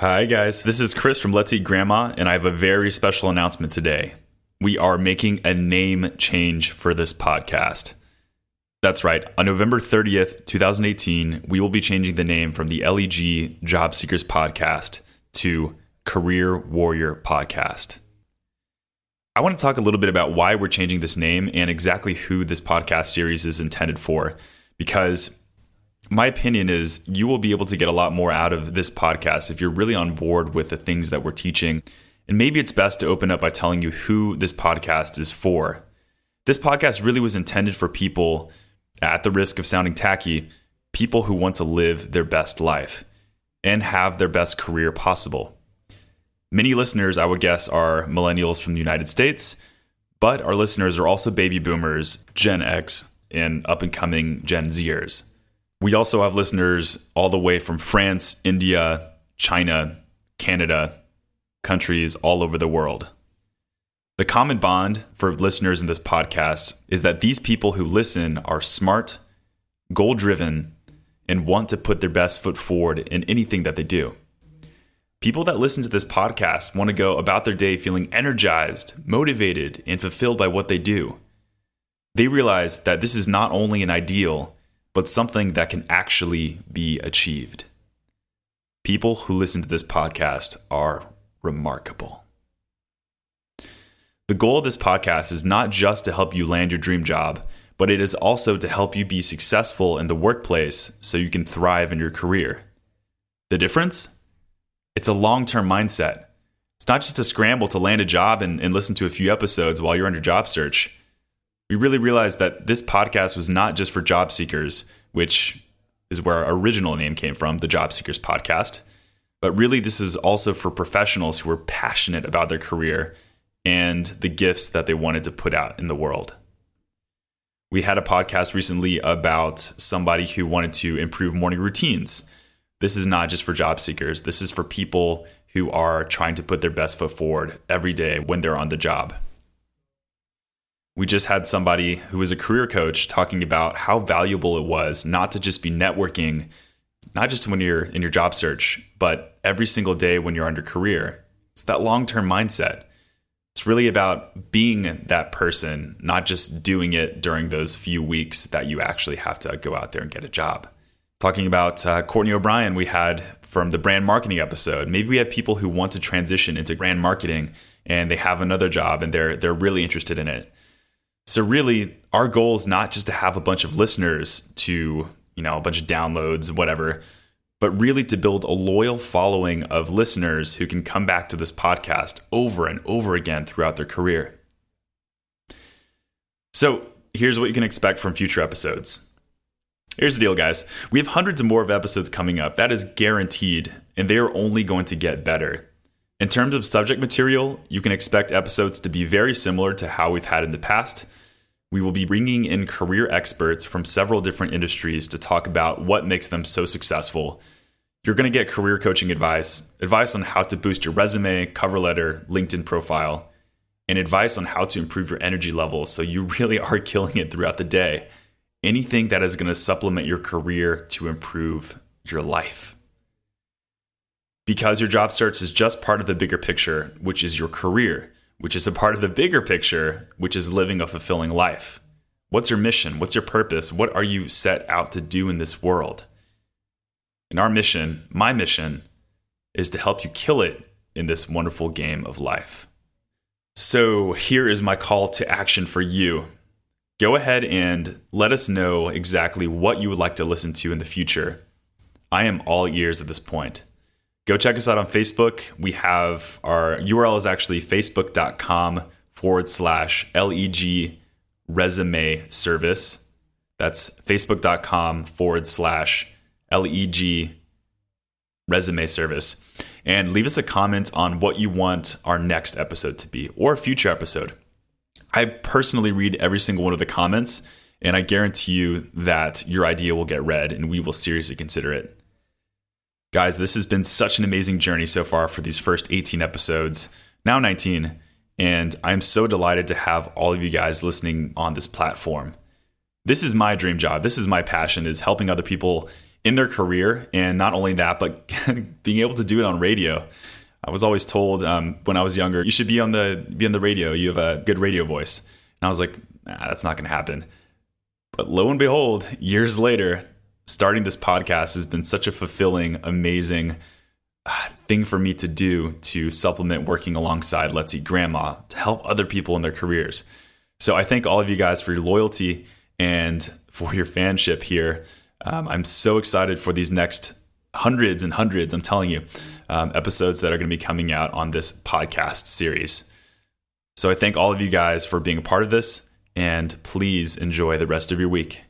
Hi, guys. This is Chris from Let's Eat Grandma, and I have a very special announcement today. We are making a name change for this podcast. That's right. On November 30th, 2018, we will be changing the name from the LEG Job Seekers Podcast to Career Warrior Podcast. I want to talk a little bit about why we're changing this name and exactly who this podcast series is intended for, because my opinion is you will be able to get a lot more out of this podcast if you're really on board with the things that we're teaching. And maybe it's best to open up by telling you who this podcast is for. This podcast really was intended for people, at the risk of sounding tacky, people who want to live their best life and have their best career possible. Many listeners, I would guess, are millennials from the United States, but our listeners are also baby boomers, Gen X, and up and coming Gen Zers. We also have listeners all the way from France, India, China, Canada, countries all over the world. The common bond for listeners in this podcast is that these people who listen are smart, goal driven, and want to put their best foot forward in anything that they do. People that listen to this podcast want to go about their day feeling energized, motivated, and fulfilled by what they do. They realize that this is not only an ideal, but something that can actually be achieved. People who listen to this podcast are remarkable. The goal of this podcast is not just to help you land your dream job, but it is also to help you be successful in the workplace so you can thrive in your career. The difference? It's a long term mindset. It's not just a scramble to land a job and, and, listen to a few episodes while you're under job search we really realized that this podcast was not just for job seekers, which is where our original name came from, the Job Seekers Podcast. But really, this is also for professionals who are passionate about their career and the gifts that they wanted to put out in the world. We had a podcast recently about somebody who wanted to improve morning routines. This is not just for job seekers, this is for people who are trying to put their best foot forward every day when they're on the job we just had somebody who was a career coach talking about how valuable it was not to just be networking, not just when you're in your job search, but every single day when you're under career. It's that long term mindset. It's really about being that person, not just doing it during those few weeks that you actually have to go out there and get a job. Talking about uh, Courtney O'Brien, we had from the brand marketing episode. Maybe we have people who want to transition into brand marketing and they have another job and they're they're really interested in it. So really, our goal is not just to have a bunch of listeners to, you know, a bunch of downloads, whatever, but really to build a loyal following of listeners who can come back to this podcast over and over again throughout their career. So, here's what you can expect from future episodes. Here's the deal, guys. We have hundreds of more of episodes coming up. That is guaranteed, and they are only going to get better. In terms of subject material, you can expect episodes to be very similar to how we've had in the past. We will be bringing in career experts from several different industries to talk about what makes them so successful. You're going to get career coaching advice, advice on how to boost your resume, cover letter, LinkedIn profile, and advice on how to improve your energy levels so you really are killing it throughout the day. Anything that is going to supplement your career to improve your life. Because your job search is just part of the bigger picture, which is your career which is a part of the bigger picture, which is living a fulfilling life. What's your mission? What's your purpose? What are you set out to do in this world? And our mission, my mission, is to help you kill it in this wonderful game of life. So here is my call to action for you. Go ahead and let us know exactly what you would like to listen to in the future. I am all ears at this point go check us out on Facebook. We have our URL is actually facebook.com forward slash LEG resume service. That's facebook.com forward slash LEG resume service. And leave us a comment on what you want our next episode to be or future episode. I personally read every single one of the comments, and I guarantee you that your idea will get read and we will seriously consider it. Guys, this has been such an amazing journey so far for these first 18 episodes, now 19, and I'm so delighted to have all of you guys listening on this platform. This is my dream job. This is my passion is helping other people in their career. And not only that, but being able to do it on radio. I was always told um, when I was younger, you should be on the be on the radio. You have a good radio voice. And I was like, nah, that's not going to happen. But lo and behold, years later, starting this podcast has been such a fulfilling, amazing uh, thing for me to do to supplement working alongside Let's Eat Grandma to help other people in their careers. So I thank all of you guys for your loyalty and for your fanship here. Um, I'm so excited for these next hundreds and hundreds, I'm telling you, um, episodes that are going to be coming out on this podcast series. So I thank all of you guys for being a part of this, and please enjoy the rest of your week.